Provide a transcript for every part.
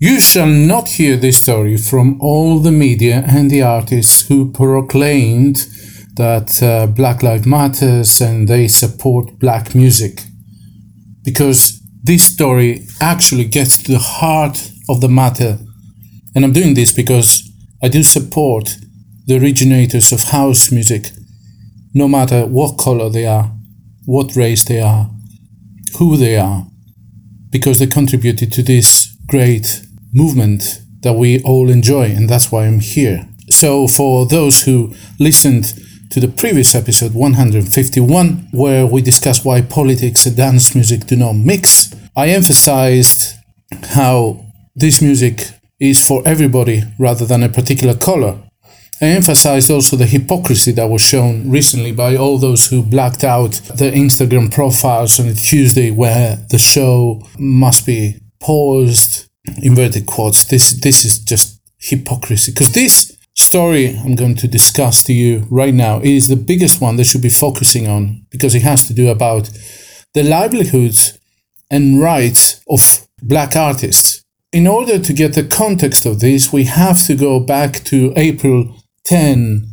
You shall not hear this story from all the media and the artists who proclaimed that uh, Black Lives Matters and they support black music. Because this story actually gets to the heart of the matter. And I'm doing this because I do support the originators of house music, no matter what color they are, what race they are, who they are, because they contributed to this great movement that we all enjoy, and that's why I'm here. So, for those who listened to the previous episode 151, where we discussed why politics and dance music do not mix, I emphasized how this music is for everybody rather than a particular color. I emphasized also the hypocrisy that was shown recently by all those who blacked out their Instagram profiles on Tuesday where the show must be paused, inverted quotes. This, this is just hypocrisy because this story I'm going to discuss to you right now is the biggest one they should be focusing on because it has to do about the livelihoods and rights of black artists. In order to get the context of this, we have to go back to April 10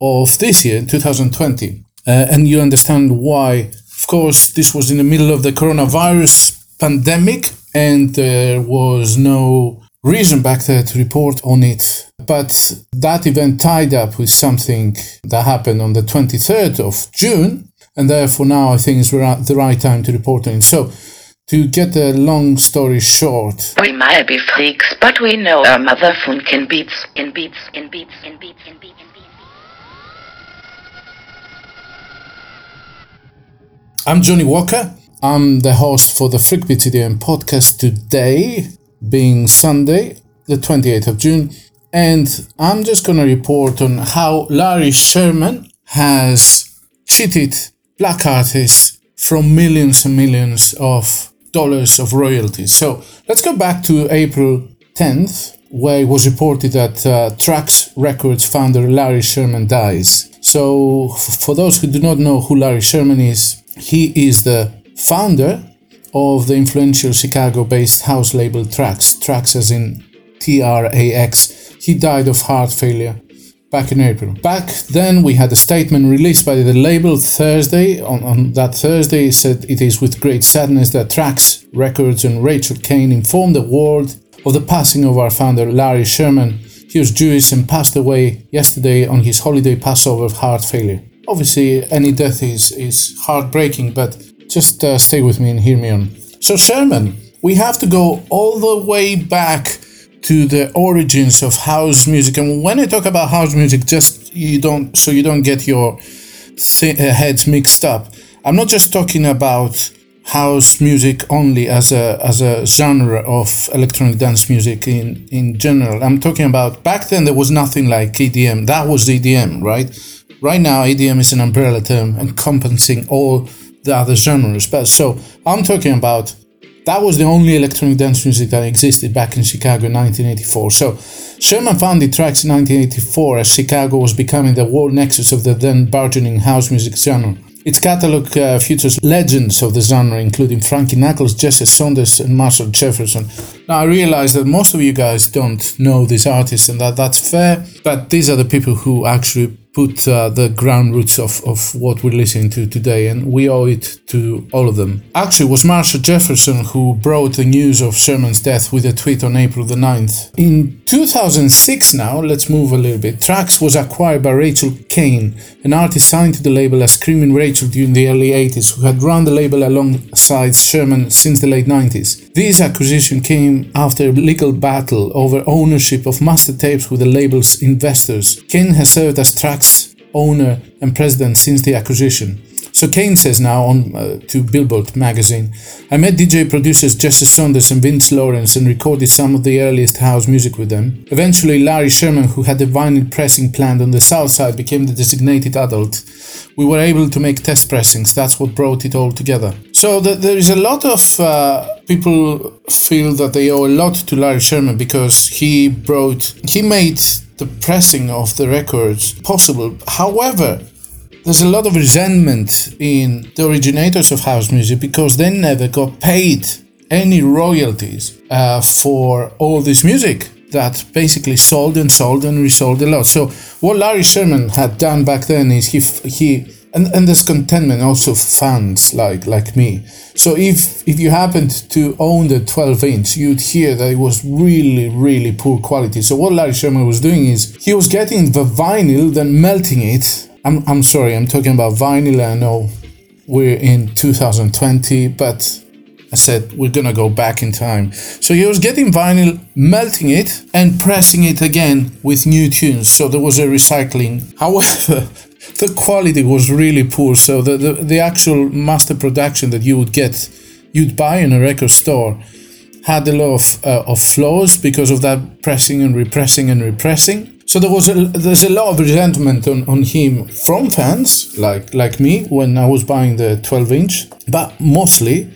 of this year, 2020. Uh, and you understand why. Of course, this was in the middle of the coronavirus pandemic, and there was no reason back there to report on it. But that event tied up with something that happened on the 23rd of June, and therefore now I think it's the right time to report on it. So, to get a long story short. We might be freaks, but we know our mother can beats, can beats, can beats, can beats, can beats. I'm Johnny Walker. I'm the host for the Freakbeat EDM podcast today, being Sunday, the 28th of June, and I'm just going to report on how Larry Sherman has cheated black artists from millions and millions of dollars of royalties. So let's go back to April 10th, where it was reported that uh, Trax Records founder Larry Sherman dies. So, f- for those who do not know who Larry Sherman is, he is the founder of the influential Chicago based house label Trax, Trax as in T R A X. He died of heart failure back in April. Back then, we had a statement released by the label Thursday. On, on that Thursday, it said it is with great sadness that Trax Records and Rachel Cain informed the world of the passing of our founder Larry Sherman. He was Jewish and passed away yesterday on his holiday Passover of heart failure. Obviously, any death is, is heartbreaking, but just uh, stay with me and hear me on. So, Sherman, we have to go all the way back to the origins of house music. And when I talk about house music, just you don't so you don't get your th- uh, heads mixed up. I'm not just talking about house music only as a as a genre of electronic dance music in in general. I'm talking about back then there was nothing like EDM. That was EDM, right? Right now EDM is an umbrella term encompassing all the other genres. But so I'm talking about that was the only electronic dance music that existed back in Chicago in 1984. So Sherman founded Trax in 1984 as Chicago was becoming the world nexus of the then burgeoning house music genre. Its catalog uh, features legends of the genre, including Frankie Knuckles, Jesse Saunders, and Marshall Jefferson. Now, I realize that most of you guys don't know these artists, and that that's fair, but these are the people who actually put uh, the ground roots of, of what we're listening to today, and we owe it to all of them. Actually, it was Marshall Jefferson who brought the news of Sherman's death with a tweet on April the 9th. In 2006 now, let's move a little bit, Trax was acquired by Rachel Cain, an artist signed to the label as Screaming Rachel during the early 80s, who had run the label alongside Sherman since the late 90s. This acquisition came after a legal battle over ownership of master tapes with the label's investors. Cain has served as Trax owner and president since the acquisition. So Cain says now on uh, to Billboard magazine, I met DJ producers Jesse Saunders and Vince Lawrence and recorded some of the earliest house music with them. Eventually, Larry Sherman, who had the vinyl pressing plant on the south side, became the designated adult. We were able to make test pressings. That's what brought it all together. So the, there is a lot of uh, people feel that they owe a lot to Larry Sherman because he brought, he made the pressing of the records possible. However, there's a lot of resentment in the originators of house music because they never got paid any royalties uh, for all this music that basically sold and sold and resold a lot. So what Larry Sherman had done back then is he he and, and there's contentment also fans like like me. So if if you happened to own the 12 inch, you'd hear that it was really really poor quality. So what Larry Sherman was doing is he was getting the vinyl, then melting it. I'm I'm sorry, I'm talking about vinyl. I know we're in 2020, but I said we're gonna go back in time. So he was getting vinyl, melting it, and pressing it again with new tunes. So there was a recycling. However, the quality was really poor. So the, the, the actual master production that you would get, you'd buy in a record store, had a lot of, uh, of flaws because of that pressing and repressing and repressing. So there was a, there's a lot of resentment on, on him from fans like like me when I was buying the 12 inch, but mostly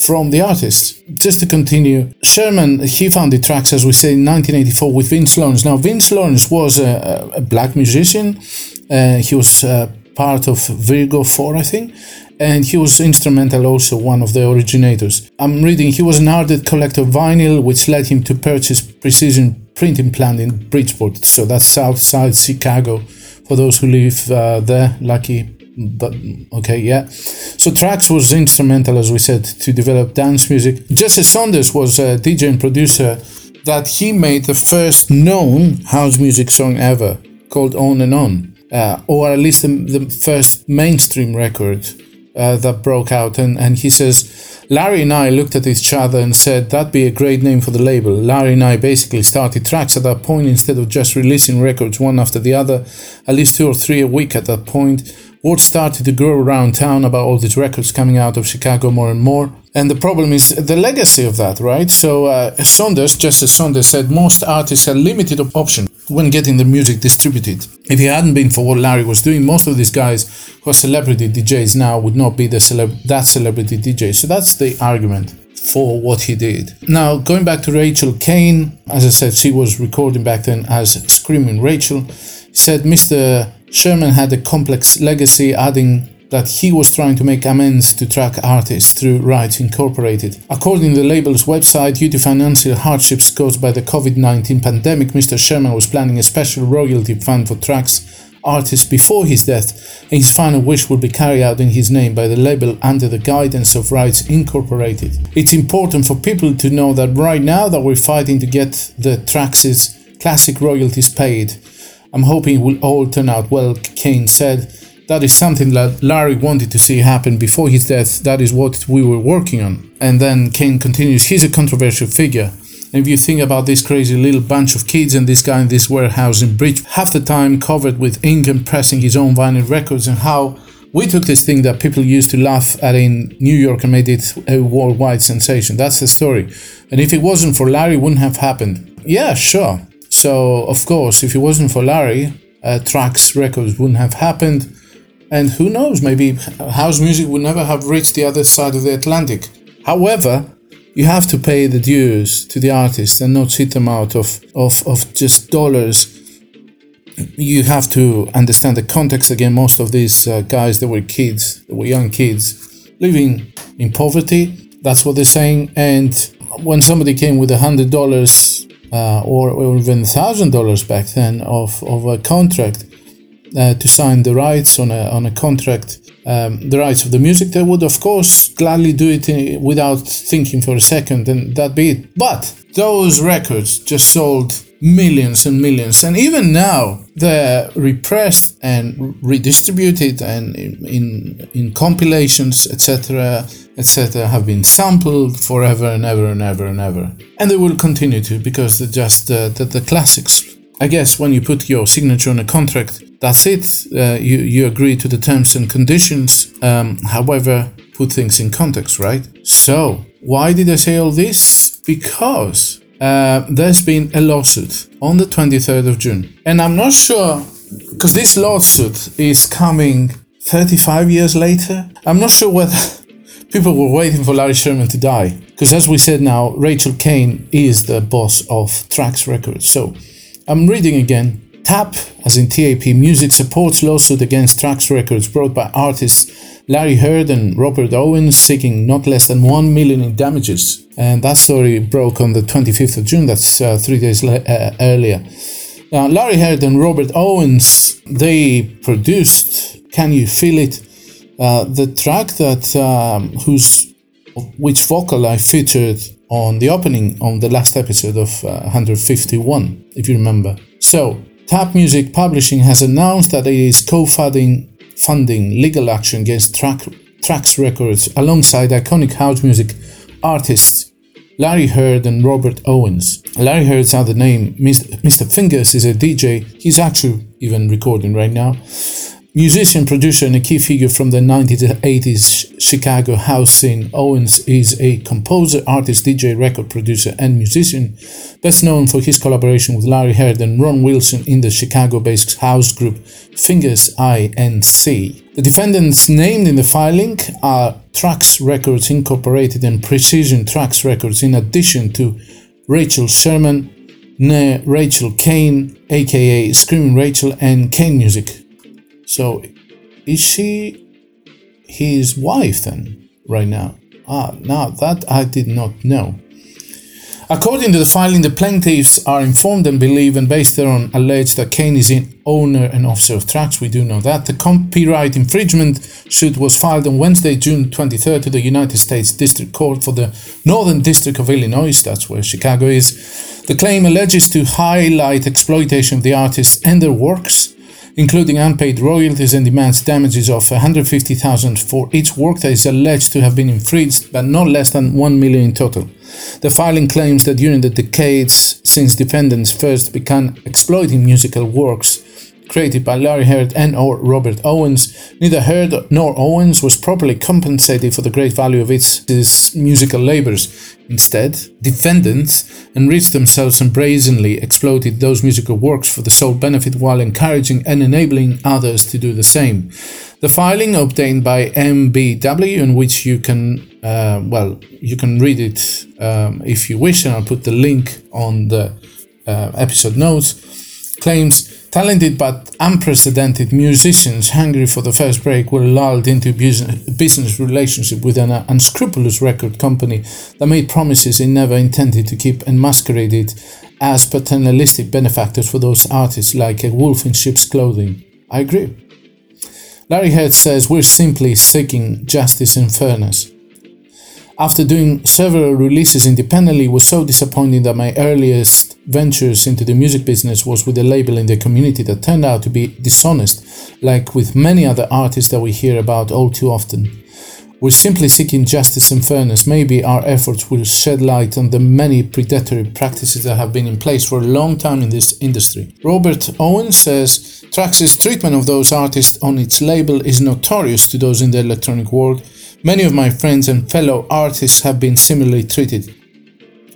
from the artists. Just to continue, Sherman, he found the tracks, as we say, in 1984 with Vince Lawrence. Now, Vince Lawrence was a, a black musician. Uh, he was uh, part of Virgo 4, I think, and he was instrumental also one of the originators. I'm reading he was an ardent collector of vinyl, which led him to purchase precision printing plant in Bridgeport, so that's south side Chicago. For those who live uh, there, lucky but okay, yeah. So Trax was instrumental, as we said, to develop dance music. Jesse Saunders was a DJ and producer that he made the first known house music song ever called On and On, uh, or at least the, the first mainstream record uh, that broke out. And, and he says, Larry and I looked at each other and said, that'd be a great name for the label. Larry and I basically started Trax at that point instead of just releasing records one after the other, at least two or three a week at that point Word started to grow around town about all these records coming out of Chicago more and more. And the problem is the legacy of that, right? So uh, Saunders, just as Saunders said, most artists had limited option when getting their music distributed. If it hadn't been for what Larry was doing, most of these guys who are celebrity DJs now would not be the celeb- that celebrity DJ. So that's the argument for what he did. Now, going back to Rachel Cain, as I said, she was recording back then as Screaming Rachel. Said Mr. Sherman had a complex legacy, adding that he was trying to make amends to Trax artists through Rights Incorporated. According to the label's website, due to financial hardships caused by the COVID 19 pandemic, Mr. Sherman was planning a special royalty fund for Trax artists before his death, and his final wish would be carried out in his name by the label under the guidance of Rights Incorporated. It's important for people to know that right now that we're fighting to get the Trax' classic royalties paid I'm hoping it will all turn out well, Cain said. That is something that Larry wanted to see happen before his death. That is what we were working on. And then Cain continues, he's a controversial figure. And if you think about this crazy little bunch of kids and this guy in this warehouse in Bridge, half the time covered with ink and pressing his own vinyl records, and how we took this thing that people used to laugh at in New York and made it a worldwide sensation. That's the story. And if it wasn't for Larry, it wouldn't have happened. Yeah, sure. So, of course, if it wasn't for Larry, uh, Trax Records wouldn't have happened. And who knows, maybe house music would never have reached the other side of the Atlantic. However, you have to pay the dues to the artist and not cheat them out of, of, of just dollars. You have to understand the context again. Most of these uh, guys, they were kids, they were young kids living in poverty. That's what they're saying. And when somebody came with a hundred dollars uh, or, or even thousand dollars back then of, of a contract uh, to sign the rights on a on a contract, um, the rights of the music, they would of course gladly do it in, without thinking for a second, and that be it. But those records just sold millions and millions, and even now they're repressed and redistributed, and in in, in compilations, etc etc., have been sampled forever and ever and ever and ever. And they will continue to because they're just uh, the, the classics. I guess when you put your signature on a contract, that's it. Uh, you, you agree to the terms and conditions. Um, however, put things in context, right? So, why did I say all this? Because uh, there's been a lawsuit on the 23rd of June. And I'm not sure, because this lawsuit is coming 35 years later. I'm not sure whether people were waiting for Larry Sherman to die. Because as we said now, Rachel Cain is the boss of Trax Records. So I'm reading again TAP, as in TAP Music, supports lawsuit against Trax Records brought by artists Larry Heard and Robert Owens seeking not less than 1 million in damages. And that story broke on the 25th of June, that's uh, three days le- uh, earlier. Now, Larry Heard and Robert Owens, they produced Can You Feel It? Uh, the track that um, whose which vocal I featured on the opening on the last episode of uh, 151, if you remember. So, Tap Music Publishing has announced that it is co-funding funding legal action against Trax, Records alongside iconic house music artists Larry Heard and Robert Owens. Larry Heard's other name, Mr. Fingers, is a DJ. He's actually even recording right now. Musician, producer, and a key figure from the 1980s Chicago house scene, Owens is a composer, artist, DJ, record producer, and musician, best known for his collaboration with Larry Heard and Ron Wilson in the Chicago based house group Fingers INC. The defendants named in the filing are Trax Records Incorporated and Precision Trax Records, in addition to Rachel Sherman, Rachel Cain, aka Screaming Rachel, and Cain Music. So, is she his wife then, right now? Ah, now that I did not know. According to the filing, the plaintiffs are informed and believe and based thereon allege that Cain is an owner and officer of Trax. We do know that. The copyright infringement suit was filed on Wednesday, June 23rd to the United States District Court for the Northern District of Illinois. That's where Chicago is. The claim alleges to highlight exploitation of the artists and their works including unpaid royalties and demands damages of 150,000 for each work that is alleged to have been infringed, but not less than 1 million in total. The filing claims that during the decades since defendants first began exploiting musical works created by Larry Heard and or Robert Owens, neither Heard nor Owens was properly compensated for the great value of its, its musical labors. Instead, defendants enriched themselves and brazenly exploited those musical works for the sole benefit while encouraging and enabling others to do the same. The filing obtained by MBW, in which you can, uh, well, you can read it um, if you wish, and I'll put the link on the uh, episode notes, claims Talented but unprecedented musicians hungry for the first break were lulled into a business relationship with an unscrupulous record company that made promises it never intended to keep and masqueraded as paternalistic benefactors for those artists like a wolf in sheep's clothing. I agree. Larry Heard says we're simply seeking justice and fairness after doing several releases independently was so disappointing that my earliest ventures into the music business was with a label in the community that turned out to be dishonest, like with many other artists that we hear about all too often. We're simply seeking justice and fairness. Maybe our efforts will shed light on the many predatory practices that have been in place for a long time in this industry. Robert Owen says Trax's treatment of those artists on its label is notorious to those in the electronic world Many of my friends and fellow artists have been similarly treated.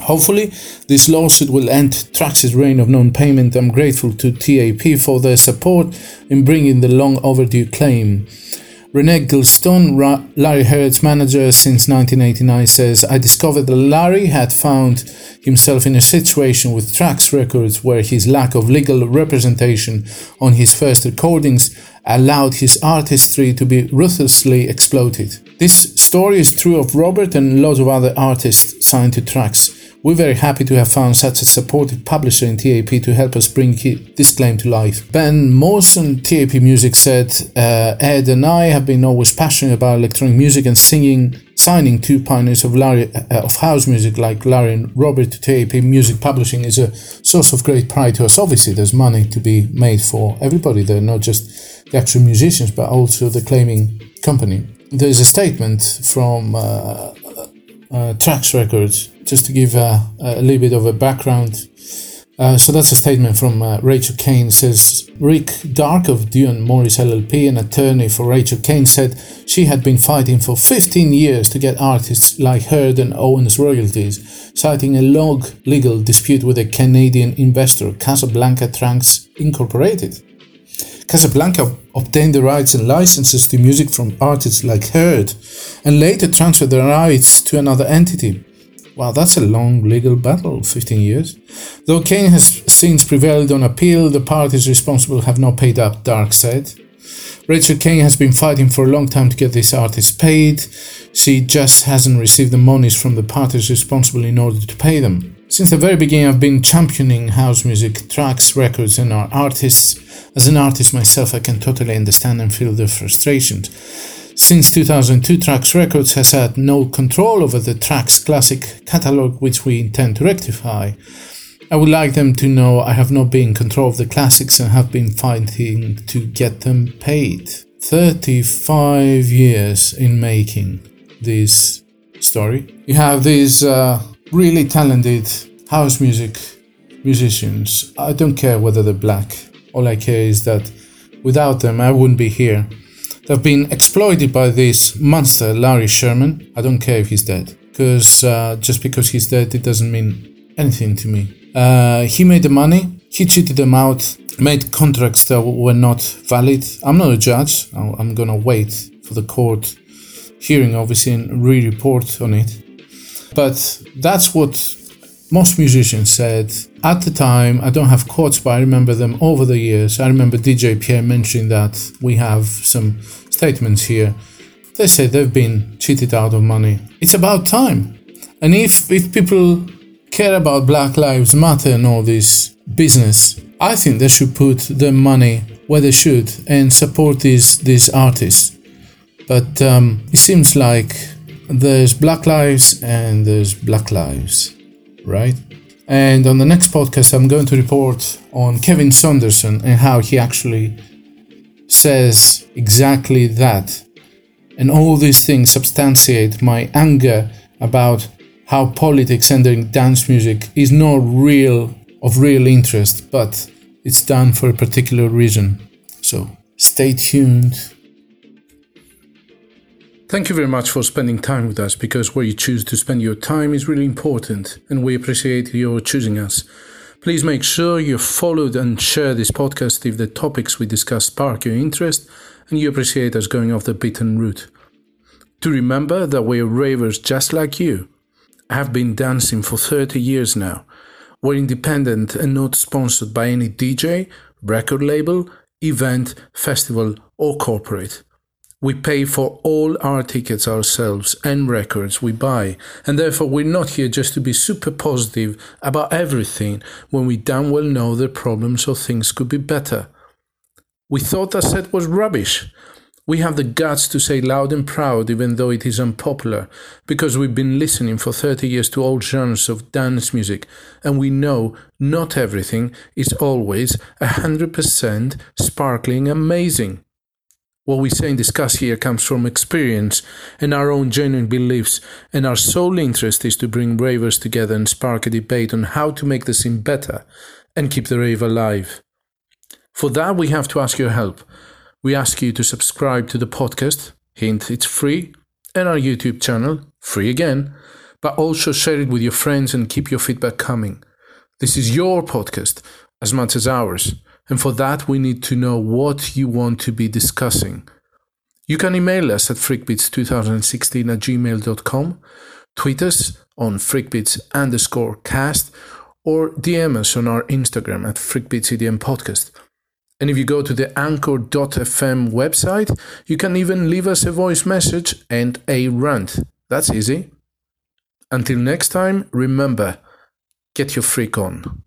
Hopefully, this lawsuit will end Trax's reign of non payment. I'm grateful to TAP for their support in bringing the long overdue claim. Renee Gilstone, Larry Heard's manager since 1989, says I discovered that Larry had found himself in a situation with Trax Records where his lack of legal representation on his first recordings allowed his artistry to be ruthlessly exploited. This story is true of Robert and lots of other artists signed to Trax. We're very happy to have found such a supportive publisher in TAP to help us bring this claim to life. Ben Mawson, TAP Music, said, uh, Ed and I have been always passionate about electronic music and singing, signing two pioneers of, Larry, uh, of house music like Larry and Robert to TAP Music Publishing is a source of great pride to us. Obviously, there's money to be made for everybody there, not just the actual musicians, but also the claiming company. There's a statement from uh, uh, Trax Records, just to give a, a little bit of a background. Uh, so that's a statement from uh, Rachel Cain. Says Rick Dark of Duane Morris LLP, an attorney for Rachel Cain, said she had been fighting for 15 years to get artists like Heard and Owens royalties, citing a long legal dispute with a Canadian investor, Casablanca Trax Incorporated. Casablanca obtained the rights and licenses to music from artists like Heard and later transferred the rights to another entity. Wow, that's a long legal battle, 15 years. Though Cain has since prevailed on appeal, the parties responsible have not paid up, Dark said. Rachel Cain has been fighting for a long time to get this artist paid. She just hasn't received the monies from the parties responsible in order to pay them. Since the very beginning, I've been championing house music, Trax, records, and our artists. As an artist myself, I can totally understand and feel their frustrations. Since 2002, Trax Records has had no control over the Trax Classic catalog, which we intend to rectify. I would like them to know I have not been in control of the classics and have been fighting to get them paid. 35 years in making this story. You have these uh, really talented house music musicians. I don't care whether they're black. All I care is that without them, I wouldn't be here. They've been exploited by this monster, Larry Sherman. I don't care if he's dead, because uh, just because he's dead, it doesn't mean anything to me. Uh, he made the money, he cheated them out, made contracts that were not valid. I'm not a judge. I'm gonna wait for the court hearing, obviously, and re report on it. But that's what most musicians said at the time. I don't have quotes, but I remember them over the years. I remember DJ Pierre mentioning that we have some statements here. They say they've been cheated out of money. It's about time. And if, if people care about Black Lives Matter and all this business, I think they should put their money where they should and support these these artists. But um, it seems like there's Black Lives and there's Black Lives, right? And on the next podcast, I'm going to report on Kevin Saunderson and how he actually says exactly that. And all these things substantiate my anger about how politics entering dance music is not real of real interest, but it's done for a particular reason. So stay tuned. Thank you very much for spending time with us because where you choose to spend your time is really important and we appreciate your choosing us. Please make sure you followed and share this podcast if the topics we discuss spark your interest and you appreciate us going off the beaten route. To remember that we're ravers just like you I have been dancing for 30 years now. We're independent and not sponsored by any DJ, record label, event, festival, or corporate. We pay for all our tickets ourselves and records we buy, and therefore we're not here just to be super positive about everything when we damn well know the problems or things could be better. We thought that set was rubbish, we have the guts to say loud and proud, even though it is unpopular, because we've been listening for 30 years to all genres of dance music, and we know not everything is always 100% sparkling amazing. What we say and discuss here comes from experience and our own genuine beliefs, and our sole interest is to bring ravers together and spark a debate on how to make the scene better and keep the rave alive. For that, we have to ask your help we ask you to subscribe to the podcast. Hint, it's free. And our YouTube channel, free again. But also share it with your friends and keep your feedback coming. This is your podcast as much as ours. And for that, we need to know what you want to be discussing. You can email us at freakbeats2016 at gmail.com, tweet us on freakbeats underscore cast, or DM us on our Instagram at freakbeatsedm podcast. And if you go to the anchor.fm website, you can even leave us a voice message and a rant. That's easy. Until next time, remember get your freak on.